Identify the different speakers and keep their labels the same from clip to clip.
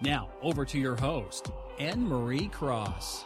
Speaker 1: Now, over to your host, Anne Marie Cross.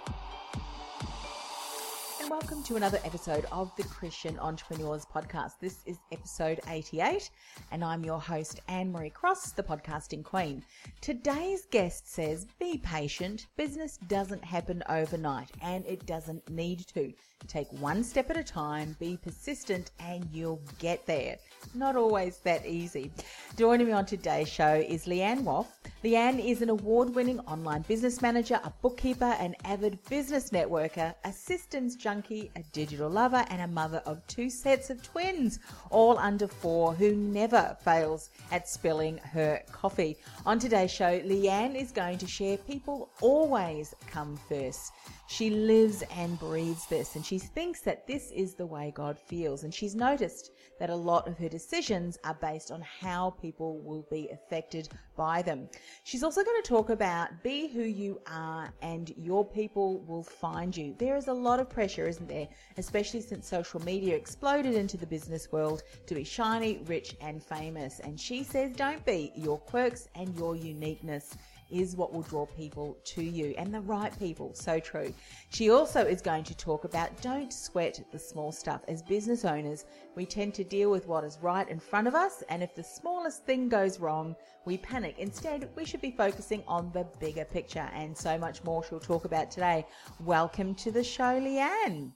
Speaker 2: And welcome to another episode of the Christian Entrepreneurs Podcast. This is episode 88, and I'm your host, Anne Marie Cross, the podcasting queen. Today's guest says, Be patient. Business doesn't happen overnight, and it doesn't need to. Take one step at a time, be persistent, and you'll get there. Not always that easy. Joining me on today's show is Leanne Woff. Leanne is an award winning online business manager, a bookkeeper, an avid business networker, a systems junkie, a digital lover, and a mother of two sets of twins, all under four, who never fails at spilling her coffee. On today's show, Leanne is going to share people always come first. She lives and breathes this, and she thinks that this is the way God feels. And she's noticed that a lot of her decisions are based on how people will be affected by them. She's also going to talk about be who you are and your people will find you. There is a lot of pressure, isn't there? Especially since social media exploded into the business world to be shiny, rich, and famous. And she says, don't be your quirks and your uniqueness is what will draw people to you and the right people. So true. She also is going to talk about don't sweat the small stuff. As business owners, we tend to deal with what is right in front of us, and if the smallest thing goes wrong, we panic. Instead, we should be focusing on the bigger picture and so much more she'll talk about today. Welcome to the show, Leanne.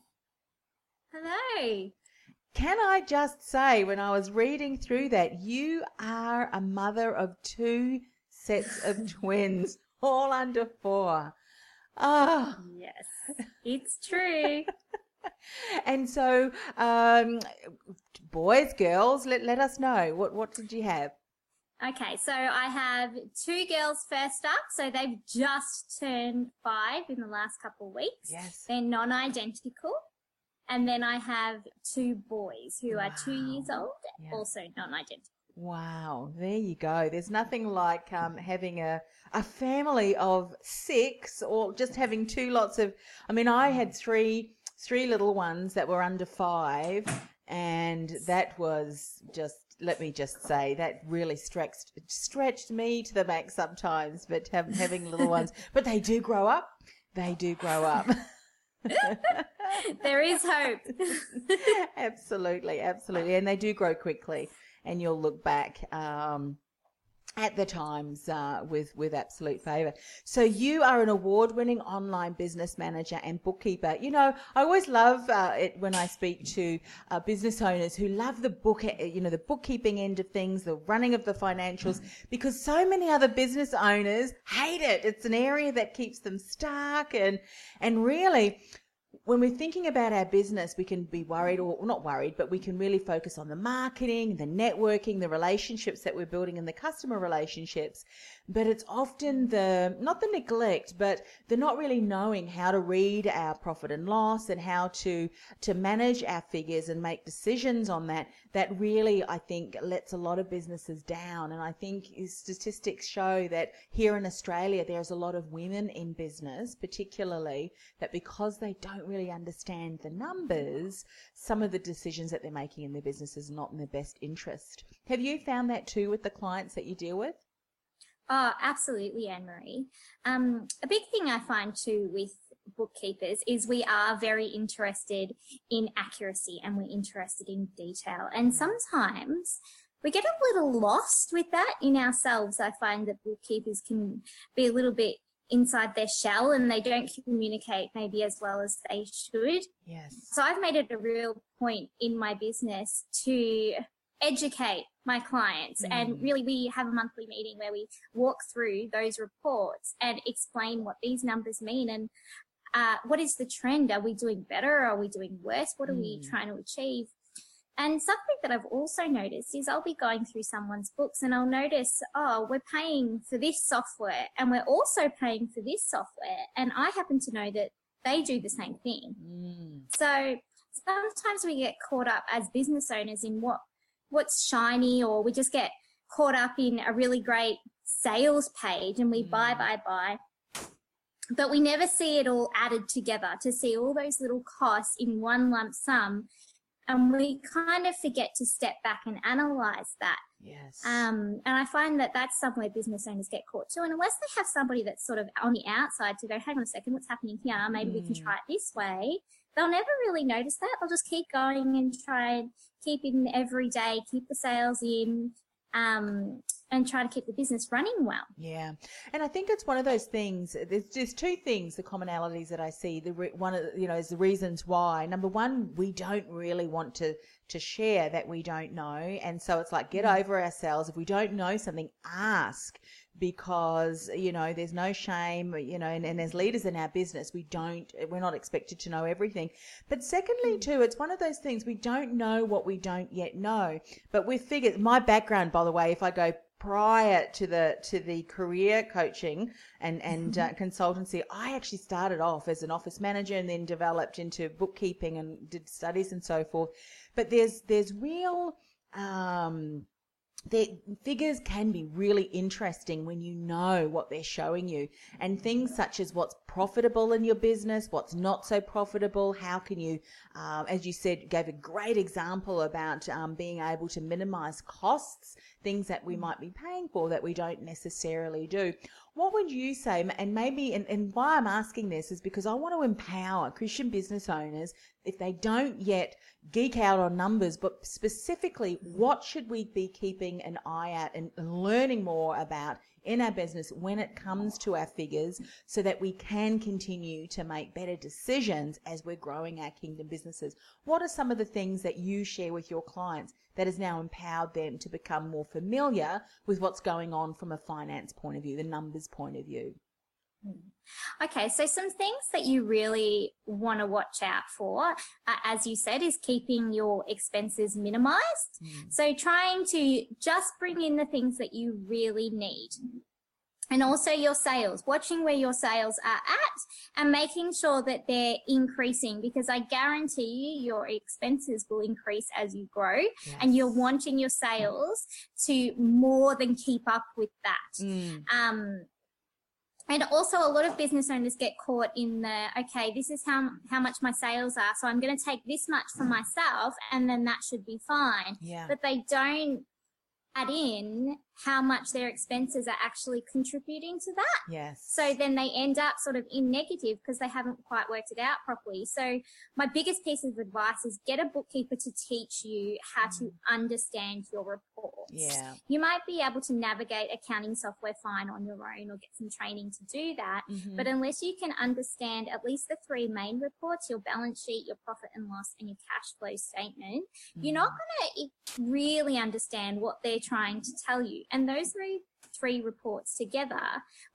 Speaker 3: Hello.
Speaker 2: Can I just say, when I was reading through that, you are a mother of two sets of twins, all under four. Ah. Oh.
Speaker 3: Yes, it's true.
Speaker 2: and so, um, boys, girls, let, let us know. What, what did you have?
Speaker 3: Okay, so I have two girls first up. So they've just turned five in the last couple of weeks.
Speaker 2: Yes.
Speaker 3: They're non identical. And then I have two boys who wow. are two years old, yeah. also non identical.
Speaker 2: Wow, there you go. There's nothing like um, having a, a family of six or just having two lots of. I mean, I had three three little ones that were under five, and that was just. Let me just say that really stretched stretched me to the max sometimes. But have, having little ones, but they do grow up. They do grow up.
Speaker 3: there is hope.
Speaker 2: absolutely, absolutely, and they do grow quickly and you'll look back um, at the times uh, with with absolute favor. So you are an award-winning online business manager and bookkeeper. You know, I always love uh, it when I speak to uh, business owners who love the book, uh, you know, the bookkeeping end of things, the running of the financials, because so many other business owners hate it. It's an area that keeps them stuck, and and really when we're thinking about our business, we can be worried or not worried, but we can really focus on the marketing, the networking, the relationships that we're building and the customer relationships. But it's often the not the neglect but the not really knowing how to read our profit and loss and how to to manage our figures and make decisions on that that really i think lets a lot of businesses down. And i think statistics show that here in australia there's a lot of women in business particularly that because they don't really understand the numbers some of the decisions that they're making in their business is not in their best interest. Have you found that too with the clients that you deal with?
Speaker 3: Oh, absolutely, Anne Marie. Um, a big thing I find too with bookkeepers is we are very interested in accuracy and we're interested in detail. And sometimes we get a little lost with that in ourselves. I find that bookkeepers can be a little bit inside their shell and they don't communicate maybe as well as they should.
Speaker 2: Yes.
Speaker 3: So I've made it a real point in my business to educate my clients mm. and really we have a monthly meeting where we walk through those reports and explain what these numbers mean and uh, what is the trend are we doing better are we doing worse what are mm. we trying to achieve and something that I've also noticed is I'll be going through someone's books and I'll notice, oh, we're paying for this software and we're also paying for this software. And I happen to know that they do the same thing. Mm. So sometimes we get caught up as business owners in what, what's shiny or we just get caught up in a really great sales page and we mm. buy, buy, buy. But we never see it all added together to see all those little costs in one lump sum and we kind of forget to step back and analyze that.
Speaker 2: Yes.
Speaker 3: Um, and I find that that's somewhere business owners get caught too. And unless they have somebody that's sort of on the outside to go, hang on a second, what's happening here? Maybe mm. we can mm. try it this way. They'll never really notice that. They'll just keep going and try and keep in every day, keep the sales in, um, and try to keep the business running well.
Speaker 2: Yeah, and I think it's one of those things. There's just two things, the commonalities that I see. The re, one of you know is the reasons why. Number one, we don't really want to to share that we don't know, and so it's like get mm. over ourselves. If we don't know something, ask because you know there's no shame you know and, and, as leaders in our business we don't we're not expected to know everything but secondly mm. too it's one of those things we don't know what we don't yet know but with figures my background by the way if i go prior to the to the career coaching and and uh, mm-hmm. consultancy i actually started off as an office manager and then developed into bookkeeping and did studies and so forth but there's there's real um the figures can be really interesting when you know what they're showing you. And things such as what's profitable in your business what's not so profitable how can you um, as you said gave a great example about um, being able to minimize costs things that we might be paying for that we don't necessarily do what would you say and maybe and, and why i'm asking this is because i want to empower christian business owners if they don't yet geek out on numbers, but specifically, what should we be keeping an eye at and learning more about in our business when it comes to our figures so that we can continue to make better decisions as we're growing our kingdom businesses? What are some of the things that you share with your clients that has now empowered them to become more familiar with what's going on from a finance point of view, the numbers point of view?
Speaker 3: Okay, so some things that you really want to watch out for, uh, as you said, is keeping your expenses minimized. Mm. So trying to just bring in the things that you really need. And also your sales, watching where your sales are at and making sure that they're increasing because I guarantee you your expenses will increase as you grow yes. and you're wanting your sales to more than keep up with that. Mm. Um, and also a lot of business owners get caught in the okay this is how how much my sales are so i'm going to take this much for myself and then that should be fine
Speaker 2: yeah.
Speaker 3: but they don't add in how much their expenses are actually contributing to that.
Speaker 2: Yes.
Speaker 3: So then they end up sort of in negative because they haven't quite worked it out properly. So my biggest piece of advice is get a bookkeeper to teach you how to mm. understand your reports.
Speaker 2: Yeah.
Speaker 3: You might be able to navigate accounting software fine on your own or get some training to do that. Mm-hmm. But unless you can understand at least the three main reports, your balance sheet, your profit and loss and your cash flow statement, mm-hmm. you're not mm. going to really understand what they're trying to tell you. And those three three reports together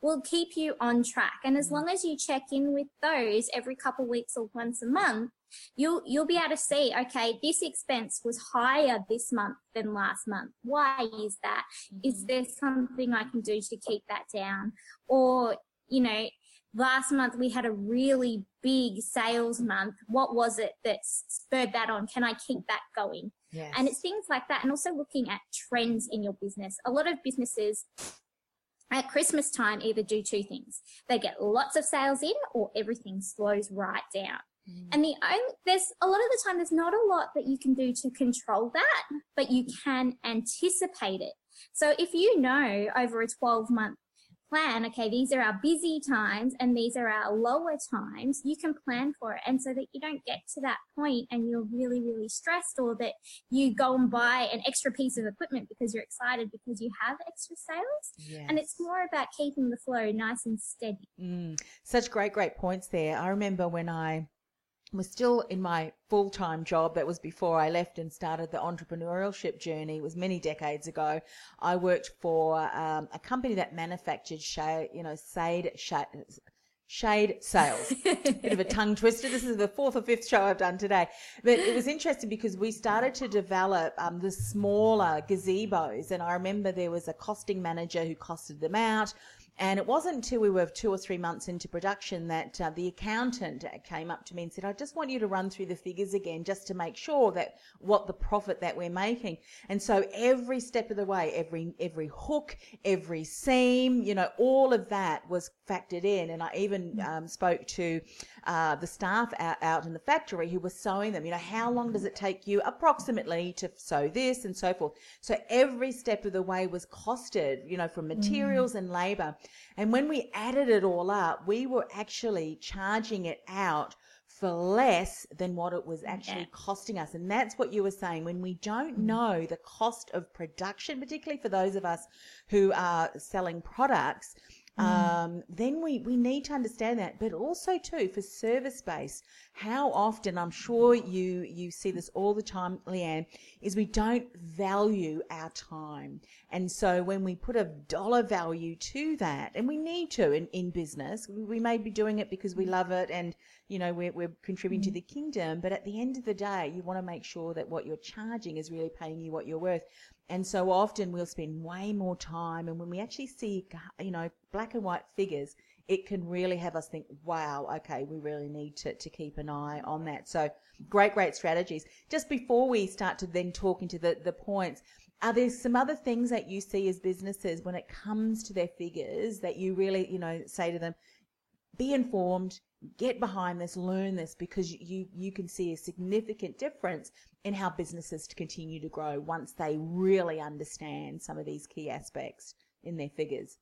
Speaker 3: will keep you on track. And as long as you check in with those every couple of weeks or once a month, you'll you'll be able to see, okay, this expense was higher this month than last month. Why is that? Mm-hmm. Is there something I can do to keep that down? Or, you know, last month we had a really big sales month. What was it that spurred that on? Can I keep that going?
Speaker 2: Yes.
Speaker 3: And it's things like that. And also looking at trends in your business. A lot of businesses at Christmas time either do two things. They get lots of sales in or everything slows right down. Mm. And the only, there's a lot of the time, there's not a lot that you can do to control that, but you can anticipate it. So if you know over a 12 month plan, okay, these are our busy times and these are our lower times, you can plan for it. And so that you don't get to that point and you're really, really stressed or that you go and buy an extra piece of equipment because you're excited because you have extra sales.
Speaker 2: Yes.
Speaker 3: And it's more about keeping the flow nice and steady.
Speaker 2: Mm, such great, great points there. I remember when I was still in my full time job. That was before I left and started the entrepreneurship journey. It was many decades ago. I worked for um, a company that manufactured shade, you know, shade, shade, shade sails. Bit of a tongue twister. This is the fourth or fifth show I've done today. But it was interesting because we started to develop um, the smaller gazebos. And I remember there was a costing manager who costed them out. And it wasn't until we were two or three months into production that uh, the accountant came up to me and said, I just want you to run through the figures again just to make sure that what the profit that we're making. And so every step of the way, every, every hook, every seam, you know, all of that was factored in. And I even um, spoke to uh, the staff out, out in the factory who were sewing them. You know, how long does it take you approximately to sew this and so forth? So every step of the way was costed, you know, from mm. materials and labor. And when we added it all up, we were actually charging it out for less than what it was mm, actually
Speaker 3: Yeah.
Speaker 2: costing us. And that's what you were saying. When we don't mm. know the cost of production, particularly for those of us who are selling products, Mm. um, then we, we need to understand that. But also too, for service base, how often, I'm sure you, you see this all the time, Leanne, is we don't value our time. And so when we put a dollar value to that, and we need to in, in business, we we may be doing it because we mm. love it and, you know, we're, we're contributing to mm. the kingdom. But at the end of the day, you want to make sure that what you're charging is really paying you what you're worth. And so often we'll spend way more time. And when we actually see, you know, black and white figures, it can really have us think, wow, okay, we really need to, to keep an eye on that. So great, great strategies. Just before we start to then talk into the, the points, are there some other things that you see as businesses when it comes to their figures that you really, you know, say to them, be informed, get behind this, learn this, because you, you can see a significant difference in how businesses continue to grow once they really understand some of these key aspects in their figures.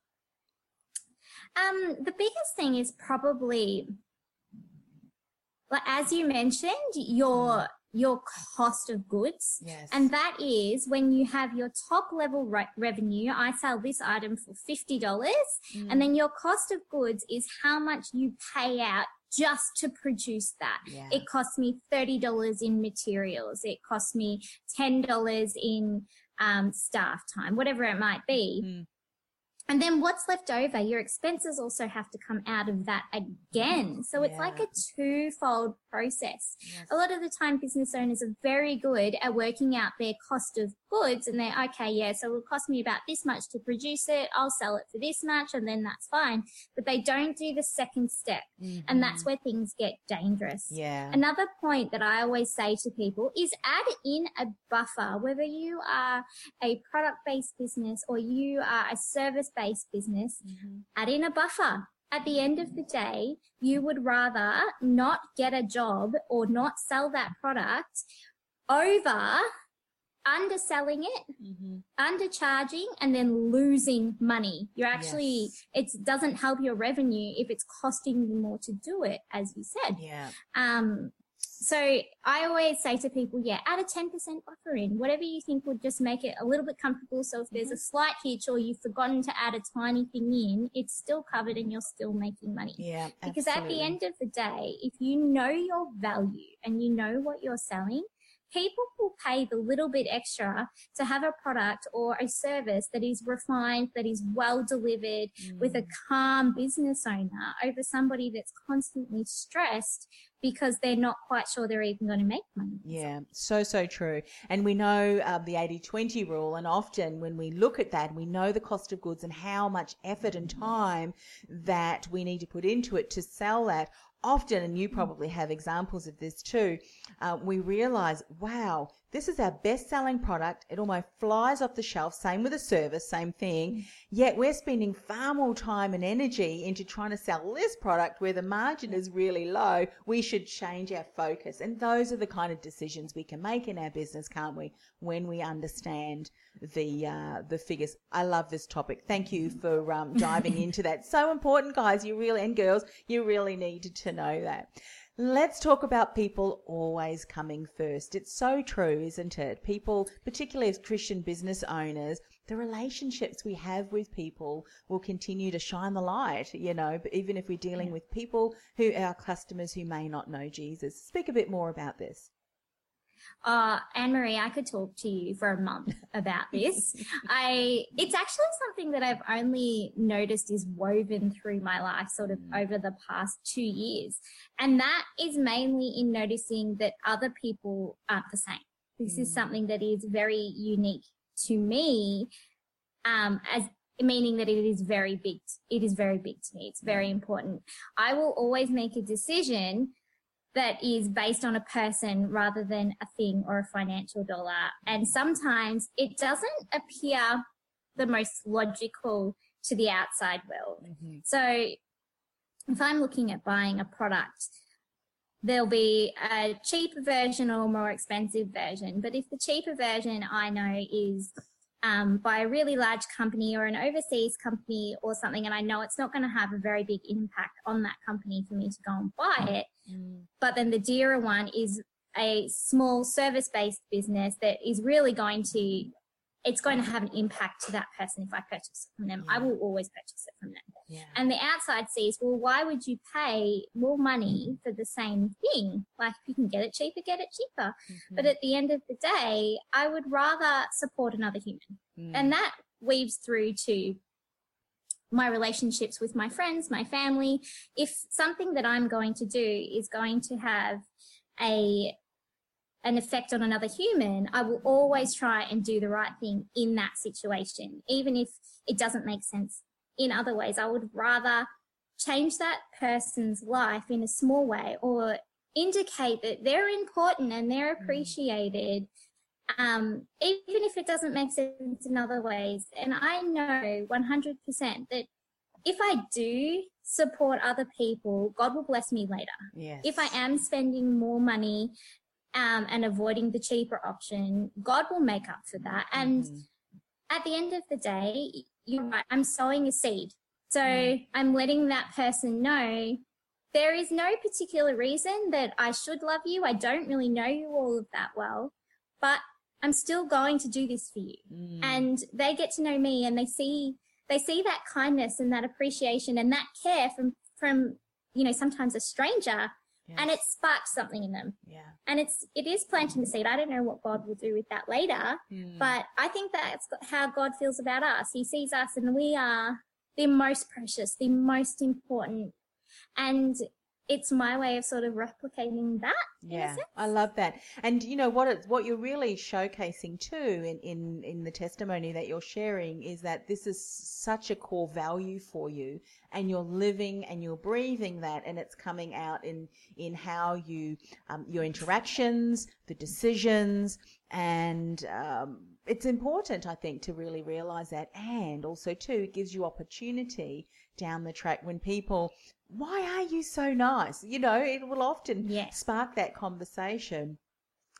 Speaker 3: Um, the biggest thing is probably, like as you mentioned, your your cost of goods,
Speaker 2: Yes.
Speaker 3: and that is when you have your top level re- revenue. I sell this item for fifty dollars, and then your cost of goods is how much you pay out just to produce that.
Speaker 2: Yeah.
Speaker 3: It costs me thirty dollars in materials. It costs me ten dollars in um, staff time, whatever it might be.
Speaker 2: Mm.
Speaker 3: And then what's left over, your expenses also have to come out of that again. So it's like
Speaker 2: Yeah.
Speaker 3: a twofold process.
Speaker 2: Yes.
Speaker 3: A lot of the time, business owners are very good at working out their cost of goods and they're, okay, yeah, so it'll cost me about this much to produce it. I'll sell it for this much and then that's fine. But they don't do the second step. And that's where things get dangerous.
Speaker 2: Mm-hmm. Yeah.
Speaker 3: Another point that I always say to people is add in a buffer, whether you are a product based business or you are a service based business, add in a buffer. At the end of the day, you would rather not get a job or not sell that product over underselling it,
Speaker 2: Mm-hmm.
Speaker 3: undercharging, and then losing money. You're actually, it doesn't help your revenue if it's costing you more to do it, as you said.
Speaker 2: Yeah.
Speaker 3: Um, so I always say to people, yeah, add a 10% buffer in, whatever you think would just make it a little bit comfortable. So if there's a slight hitch or you've forgotten to add a tiny thing in, it's still covered and you're still making money.
Speaker 2: Yeah.
Speaker 3: Because at the end of the day, if you know your value and you know what you're selling, people will pay the little bit extra to have a product or a service that is refined, that is well delivered with
Speaker 2: Mm.
Speaker 3: a calm business owner over somebody that's constantly stressed because they're not quite sure they're even going to make money.
Speaker 2: Yeah, so, so true. And we know uh, the 80 20 rule, and often when we look at that, we know the cost of goods and how much effort and time that we need to put into it to sell that. Often, and you probably have examples of this too, uh, we realize, wow, This is our best selling product. It almost flies off the shelf. Same with the service, same thing. Yet we're spending far more time and energy into trying to sell this product where the margin is really low. We should change our focus. And those are the kind of decisions we can make in our business, can't we? When we understand the uh, the figures. I love this topic. Thank you for um, diving into that. So important, guys. You really and girls, you really needed to know that. Let's talk about people always coming first. It's so true, isn't it? People, particularly as Christian business owners, the relationships we have with people will continue to shine the light, you know, but even if we're dealing with people who are customers who may not know Jesus. Speak a bit more about this.
Speaker 3: Uh, Anne Marie, I could talk to you for a month about this. I, it's actually something that I've only noticed is woven through my life sort of over the past two years. And that is mainly in noticing that other people aren't the same. This is something that is very unique to me, um, as meaning that it is very big. It is very big to me. It's very important. I will always make a decision that is based on a person rather than a thing or a financial dollar. And sometimes it doesn't appear the most logical to the outside world. So if I'm looking at buying a product, there'll be a cheaper version or a more expensive version. But if the cheaper version I know is um, by a really large company or an overseas company or something, and I know it's not going to have a very big impact on that company for me to go and buy it. But then the dearer one is a small service based business that is really going to, it's going to have an impact to that person if I purchase it from them. I will always purchase it from them.
Speaker 2: Yeah.
Speaker 3: And the outside sees, well, why would you pay more money for the same thing? Like if you can get it cheaper, get it cheaper. Mm-hmm. But at the end of the day, I would rather support another human. Mm. And that weaves through to my relationships with my friends, my family. If something that I'm going to do is going to have a an effect on another human, I will always try and do the right thing in that situation, even if it doesn't make sense in other ways. I would rather change that person's life in a small way or indicate that they're important and they're mm. appreciated, um, even if it doesn't make sense in other ways. And I know 100% that if I do support other people, God will bless me later.
Speaker 2: Yes.
Speaker 3: If I am spending more money um, and avoiding the cheaper option, God will make up for that. And at the end of the day, you're right, I'm sowing a seed. So I'm letting that person know there is no particular reason that I should love you. I don't really know you all of that well, but I'm still going to do this for you. Mm. And they get to know me and they see, they see that kindness and that appreciation and that care from, from, you know, sometimes a stranger and it sparks something in them.
Speaker 2: Yeah.
Speaker 3: and it's it is planting the seed. I don't know what god will do with that later hmm. but i think that's how god feels about us. He sees us and we are the most precious the most important. And it's my way of sort of replicating that
Speaker 2: Yeah. I love that. And you know what? It's what you're really showcasing too in in in the testimony that you're sharing is that this is such a core value for you, and you're living and you're breathing that, and it's coming out in in how you um, your interactions, the decisions, and um, it's important, I think, to really realize that, and also too, it gives you opportunity down the track when people. Why are you so nice? You know, it will often
Speaker 3: Yes.
Speaker 2: spark that conversation.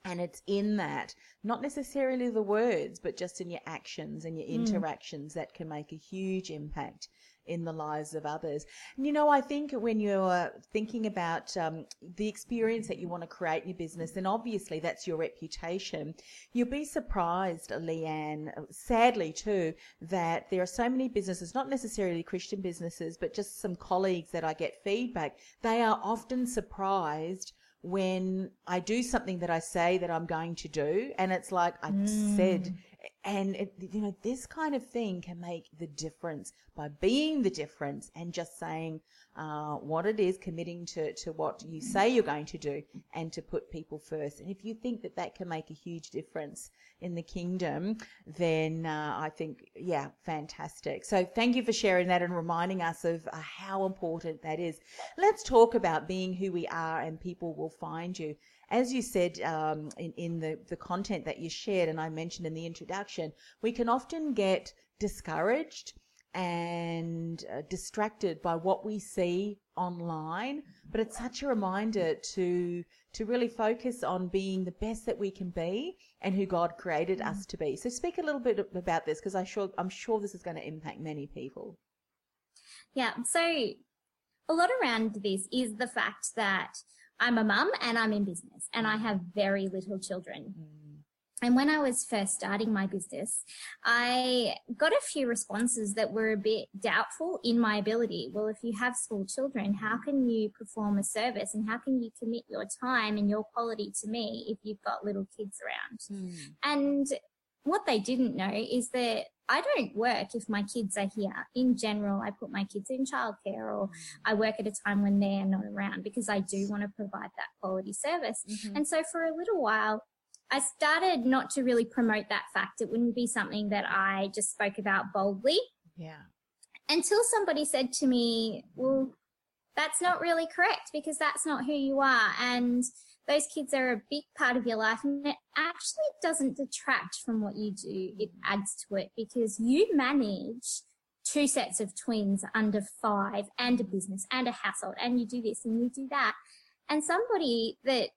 Speaker 2: And it's in that, not necessarily the words, but just in your actions and your hmm. interactions that can make a huge impact in the lives of others. And you know, I think when you're thinking about um, the experience that you want to create in your business, then obviously that's your reputation. You'll be surprised, Leanne, sadly too, that there are so many businesses, not necessarily Christian businesses, but just some colleagues that I get feedback. They are often surprised when I do something that I say that I'm going to do, and it's like I said And it, you know, this kind of thing can make the difference by being the difference and just saying uh, what it is, committing to, to what you say you're going to do, and to put people first. And if you think that that can make a huge difference in the kingdom, then uh, I think, yeah, fantastic. So thank you for sharing that and reminding us of uh, how important that is. Let's talk about being who we are, and people will find you as you said um, in, in the, the content that you shared, and I mentioned in the introduction, we can often get discouraged and uh, distracted by what we see online but it's such a reminder to to really focus on being the best that we can be and who God created us to be. So speak a little bit about this because I sure I'm sure this is going to impact many people.
Speaker 3: Yeah so a lot around this is the fact that I'm a mum and I'm in business and I have very little children. Mm. And when I was first starting my business, I got a few responses that were a bit doubtful in my ability. Well, if you have small children, how can you perform a service and how can you commit your time and your quality to me if you've got little kids around? Mm. And what they didn't know is that I don't work if my kids are here. In general, I put my kids in childcare or I work at a time when they're not around because I do want to provide that quality service. Mm-hmm. And so for a little while, I started not to really promote that fact. It wouldn't be something that I just spoke about boldly.
Speaker 2: Yeah.
Speaker 3: Until somebody said to me, well, that's not really correct because that's not who you are. And those kids are a big part of your life and it actually doesn't detract from what you do. It adds to it because you manage two sets of twins under five and a business and a household and you do this and you do that. And somebody that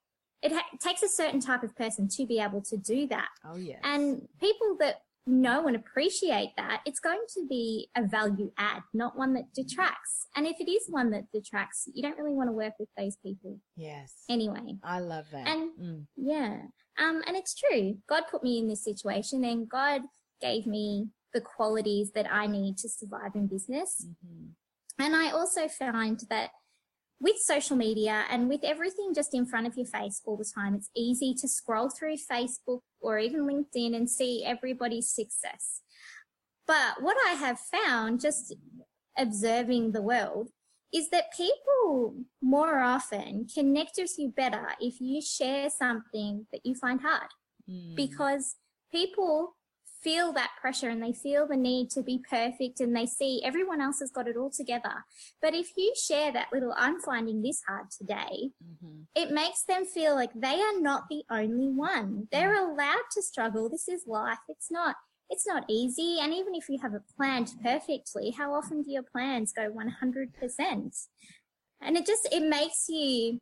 Speaker 3: it ha- takes a certain type of person to be able to do that.
Speaker 2: Oh, yeah.
Speaker 3: And people that know and appreciate that, it's going to be a value add, not one that detracts. And if it is one that detracts, you don't really want to work with those people.
Speaker 2: Yes.
Speaker 3: Anyway.
Speaker 2: I love that.
Speaker 3: And mm. yeah. Um, and it's true. God put me in this situation and God gave me the qualities that I need to survive in business. Mm-hmm. And I also find that with social media and with everything just in front of your face all the time, it's easy to scroll through Facebook or even LinkedIn and see everybody's success. But what I have found just observing the world is that people more often connect with you better if you share something that you find hard. Mm. Because people feel that pressure and they feel the need to be perfect and they see everyone else has got it all together. But if you share that little, I'm finding this hard today, mm-hmm. it makes them feel like they are not the only one. They're allowed to struggle. This is life. It's not, it's not easy. And even if you have it planned perfectly, how often do your plans go 100%? And it just, it makes you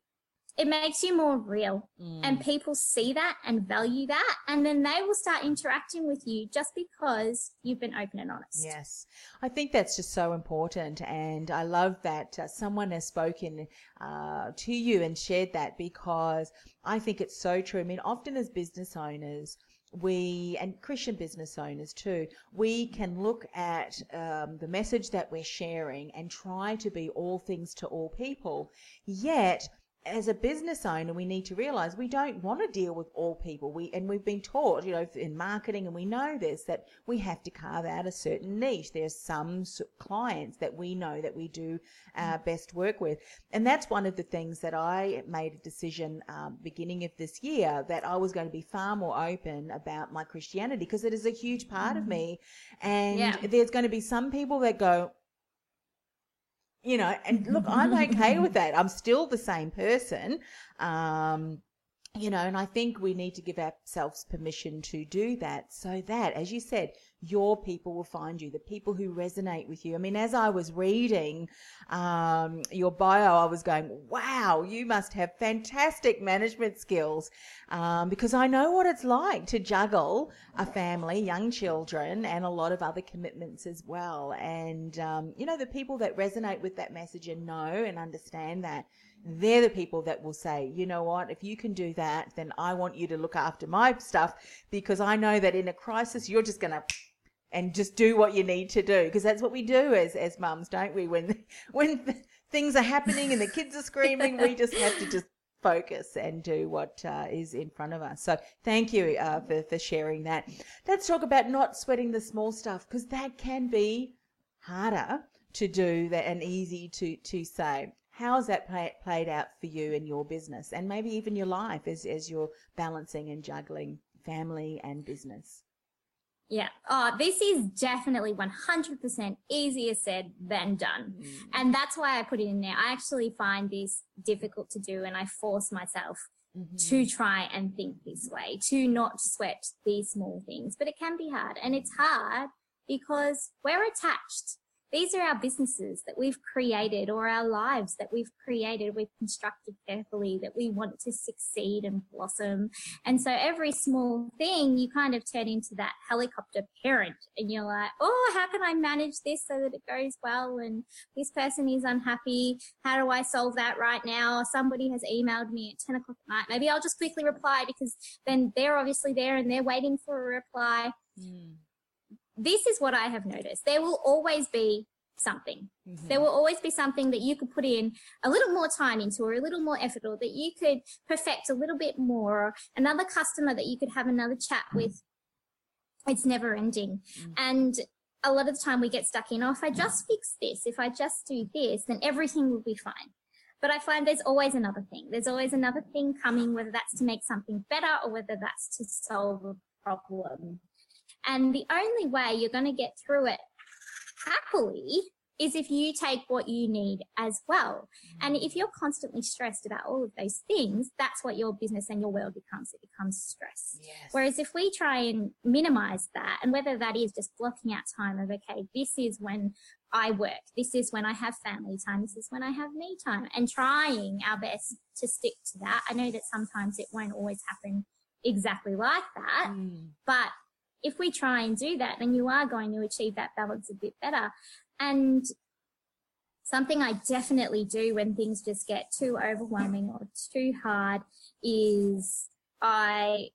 Speaker 3: it makes you more real mm. and people see that and value that and then they will start interacting with you just because you've been open and honest
Speaker 2: yes i think that's just so important and i love that uh, someone has spoken uh, to you and shared that because i think it's so true i mean often as business owners we and Christian business owners too, we can look at um, the message that we're sharing and try to be all things to all people. Yet as a business owner, we need to realize we don't want to deal with all people. We and we've been taught, you know, in marketing, and we know this that we have to carve out a certain niche. There's some clients that we know that we do our best work with, and that's one of the things that I made a decision um, beginning of this year that I was going to be far more open about my Christianity because it is a huge part mm-hmm. of me, and yeah. there's going to be some people that go, you know, and look, I'm okay with that. I'm still the same person. Um, you know, and I think we need to give ourselves permission to do that so that, as you said, your people will find you, the people who resonate with you. I mean, as I was reading um, your bio, I was going, wow, you must have fantastic management skills um, because I know what it's like to juggle a family, young children, and a lot of other commitments as well. And, um, you know, the people that resonate with that message and know and understand that they're the people that will say, you know what, if you can do that, then I want you to look after my stuff because I know that in a crisis, you're just going to and just do what you need to do because that's what we do as as mums, don't we? When when things are happening and the kids are screaming, we just have to just focus and do what uh, is in front of us. So thank you uh, for, for sharing that. Let's talk about not sweating the small stuff because that can be harder to do than easy to, to say. How has that play, played out for you in your business and maybe even your life as, as you're balancing and juggling family and business?
Speaker 3: Yeah. Oh, this is definitely 100% easier said than done. Mm. And that's why I put it in there. I actually find this difficult to do and I force myself mm-hmm. to try and think this way, to not sweat these small things. But it can be hard and it's hard because we're attached these are our businesses that we've created or our lives that we've created, we've constructed carefully that we want to succeed and blossom. And so every small thing you kind of turn into that helicopter parent and you're like, Oh, how can I manage this so that it goes well? And this person is unhappy. How do I solve that right now? Somebody has emailed me at 10 o'clock at night. Maybe I'll just quickly reply because then they're obviously there and they're waiting for a reply. Mm this is what I have noticed. There will always be something. Mm-hmm. There will always be something that you could put in a little more time into or a little more effort or that you could perfect a little bit more or another customer that you could have another chat with. It's never ending. Mm-hmm. And a lot of the time we get stuck in, oh, if I just fix this, if I just do this, then everything will be fine. But I find there's always another thing. There's always another thing coming, whether that's to make something better or whether that's to solve a problem. And the only way you're going to get through it happily is if you take what you need as well. And if you're constantly stressed about all of those things, that's what your business and your world becomes. It becomes stress. Yes. Whereas if we try and minimize that, and whether that is just blocking out time of, okay, this is when I work, this is when I have family time, this is when I have me time, and trying our best to stick to that. I know that sometimes it won't always happen exactly like that, mm. but if we try and do that, then you are going to achieve that balance a bit better. And something I definitely do when things just get too overwhelming or too hard is I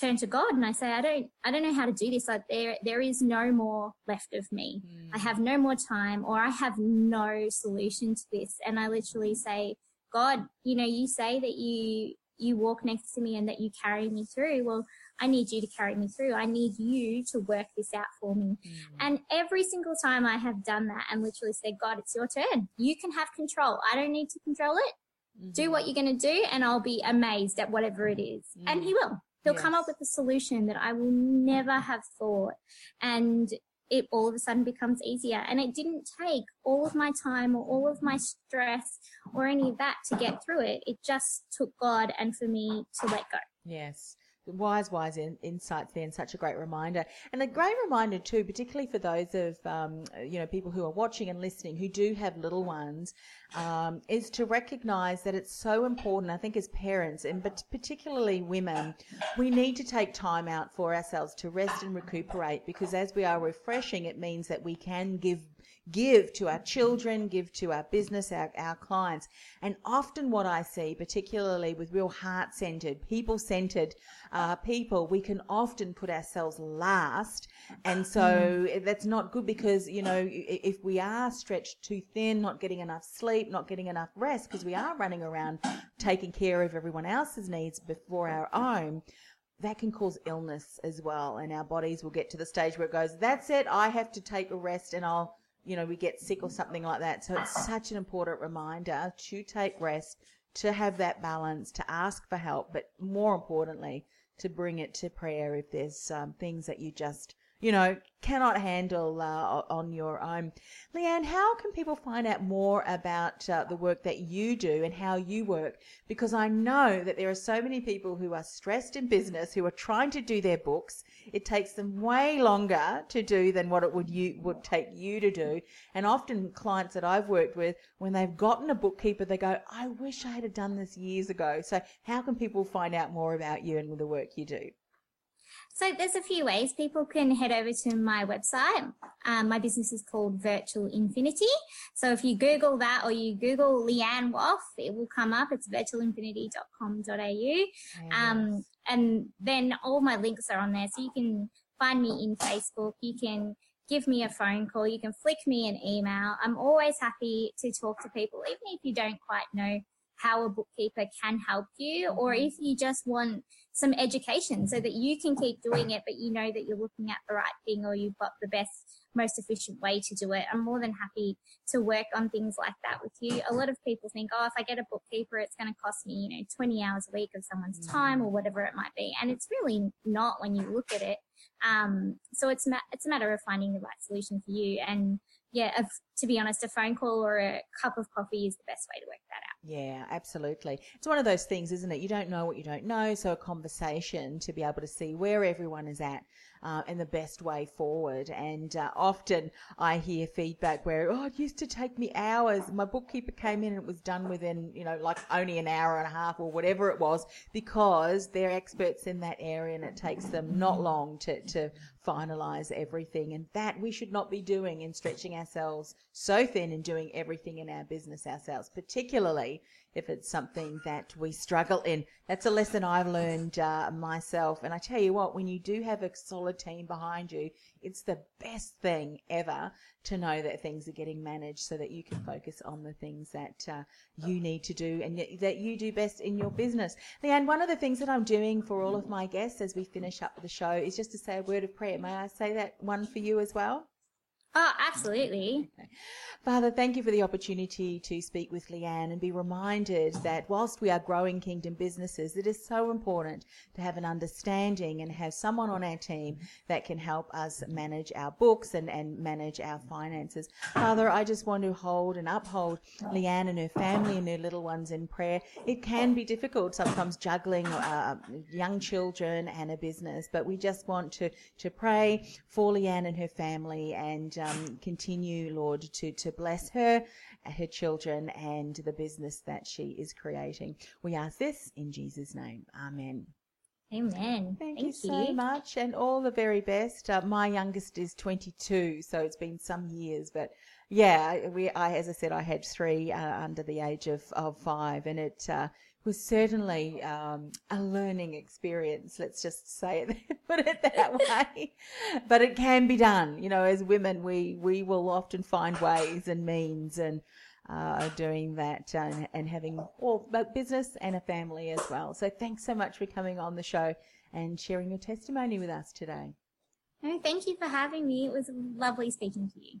Speaker 3: turn to God and I say, I don't, I don't know how to do this. Like there, there is no more left of me. Mm. I have no more time or I have no solution to this. And I literally say, God, you know, you say that you, you walk next to me and that you carry me through. Well, I need you to carry me through. I need you to work this out for me. Mm. And every single time I have done that and literally said, God, it's your turn. You can have control. I don't need to control it. Mm-hmm. Do what you're going to do and I'll be amazed at whatever it is. Mm. And he will. He'll yes. come up with a solution that I will never have thought. And it all of a sudden becomes easier. And it didn't take all of my time or all of my stress or any of that to get through it. It just took God and for me to let go.
Speaker 2: Yes wise, wise in, insights there, and such a great reminder, and a great reminder too, particularly for those of um, you know people who are watching and listening who do have little ones, um, is to recognise that it's so important. I think as parents, and but particularly women, we need to take time out for ourselves to rest and recuperate because as we are refreshing, it means that we can give give to our children, give to our business, our, our clients. And often what I see, particularly with real heart centered, people centered uh, people, we can often put ourselves last. And so mm. that's not good because, you know, if we are stretched too thin, not getting enough sleep, not getting enough rest, because we are running around taking care of everyone else's needs before our own, that can cause illness as well. And our bodies will get to the stage where it goes, that's it, I have to take a rest and I'll you know, we get sick or something like that. So it's such an important reminder to take rest, to have that balance, to ask for help, but more importantly, to bring it to prayer if there's um, things that you just you know, cannot handle uh, on your own. Leanne, how can people find out more about uh, the work that you do and how you work? Because I know that there are so many people who are stressed in business who are trying to do their books. It takes them way longer to do than what it would you would take you to do. And often clients that I've worked with, when they've gotten a bookkeeper, they go, "I wish I had done this years ago." So, how can people find out more about you and the work you do?
Speaker 3: So there's a few ways people can head over to my website. Um, my business is called Virtual Infinity. So if you Google that or you Google Leanne Woff, it will come up. It's virtualinfinity.com.au. Um, and then all my links are on there. So you can find me in Facebook. You can give me a phone call. You can flick me an email. I'm always happy to talk to people, even if you don't quite know how a bookkeeper can help you, or
Speaker 2: Mm-hmm.
Speaker 3: if you just want some education so that you can keep doing it, but you know that you're looking at the right thing or you've got the best, most efficient way to do it. I'm more than happy to work on things like that with you. A lot of people think, oh, if I get a bookkeeper, it's going to cost me, you know, 20 hours a week of someone's time or whatever it might be. And it's really not when you look at it. Um, so it's ma- it's a matter of finding the right solution for you. And yeah, to be honest, a phone call or a cup of coffee is the best way to work.
Speaker 2: Yeah, absolutely. It's one of those things, isn't it? You don't know what you don't know, so a conversation to be able to see where everyone is at uh, and the best way forward. And uh, often I hear feedback where, oh, it used to take me hours. My bookkeeper came in and it was done within, you know, like only an hour and a half or whatever it was because they're experts in that area and it takes them not long to, to finalize everything. And that we should not be doing in stretching ourselves so thin and doing everything in our business ourselves, particularly if it's something that we struggle in. That's a lesson I've learned uh, myself. And I tell you what, when you do have a solid team behind you, it's the best thing ever to know that things are getting managed so that you can focus on the things that uh, you need to do and that you do best in your business. Leanne, one of the things that I'm doing for all of my guests as we finish up the show is just to say a word of prayer. May I say that one for you as well?
Speaker 3: Oh, absolutely.
Speaker 2: Father, thank you for the opportunity to speak with Leanne and be reminded that whilst we are growing kingdom businesses, it is so important to have an understanding and have someone on our team that can help us manage our books and, and manage our finances. Father, I just want to hold and uphold Leanne and her family and her little ones in prayer. It can be difficult sometimes juggling uh, young children and a business, but we just want to, to pray for Leanne and her family and um, continue, Lord, to, to bless her, her children, and the business that she is creating. We ask this in Jesus' name. Amen.
Speaker 3: Amen.
Speaker 2: Thank, you so much, and all the very best. Uh, my youngest is 22, so it's been some years, but yeah, we, I, as I said, I had three uh, under the age of, of five, and it uh, was certainly um, a learning experience. Let's just say it, put it that way. but it can be done. You know, as women, we we will often find ways and means and. Uh, doing that and, and having all both business and a family as well. So thanks so much for coming on the show and sharing your testimony with us today.
Speaker 3: No, thank you for having me. It was lovely speaking to you.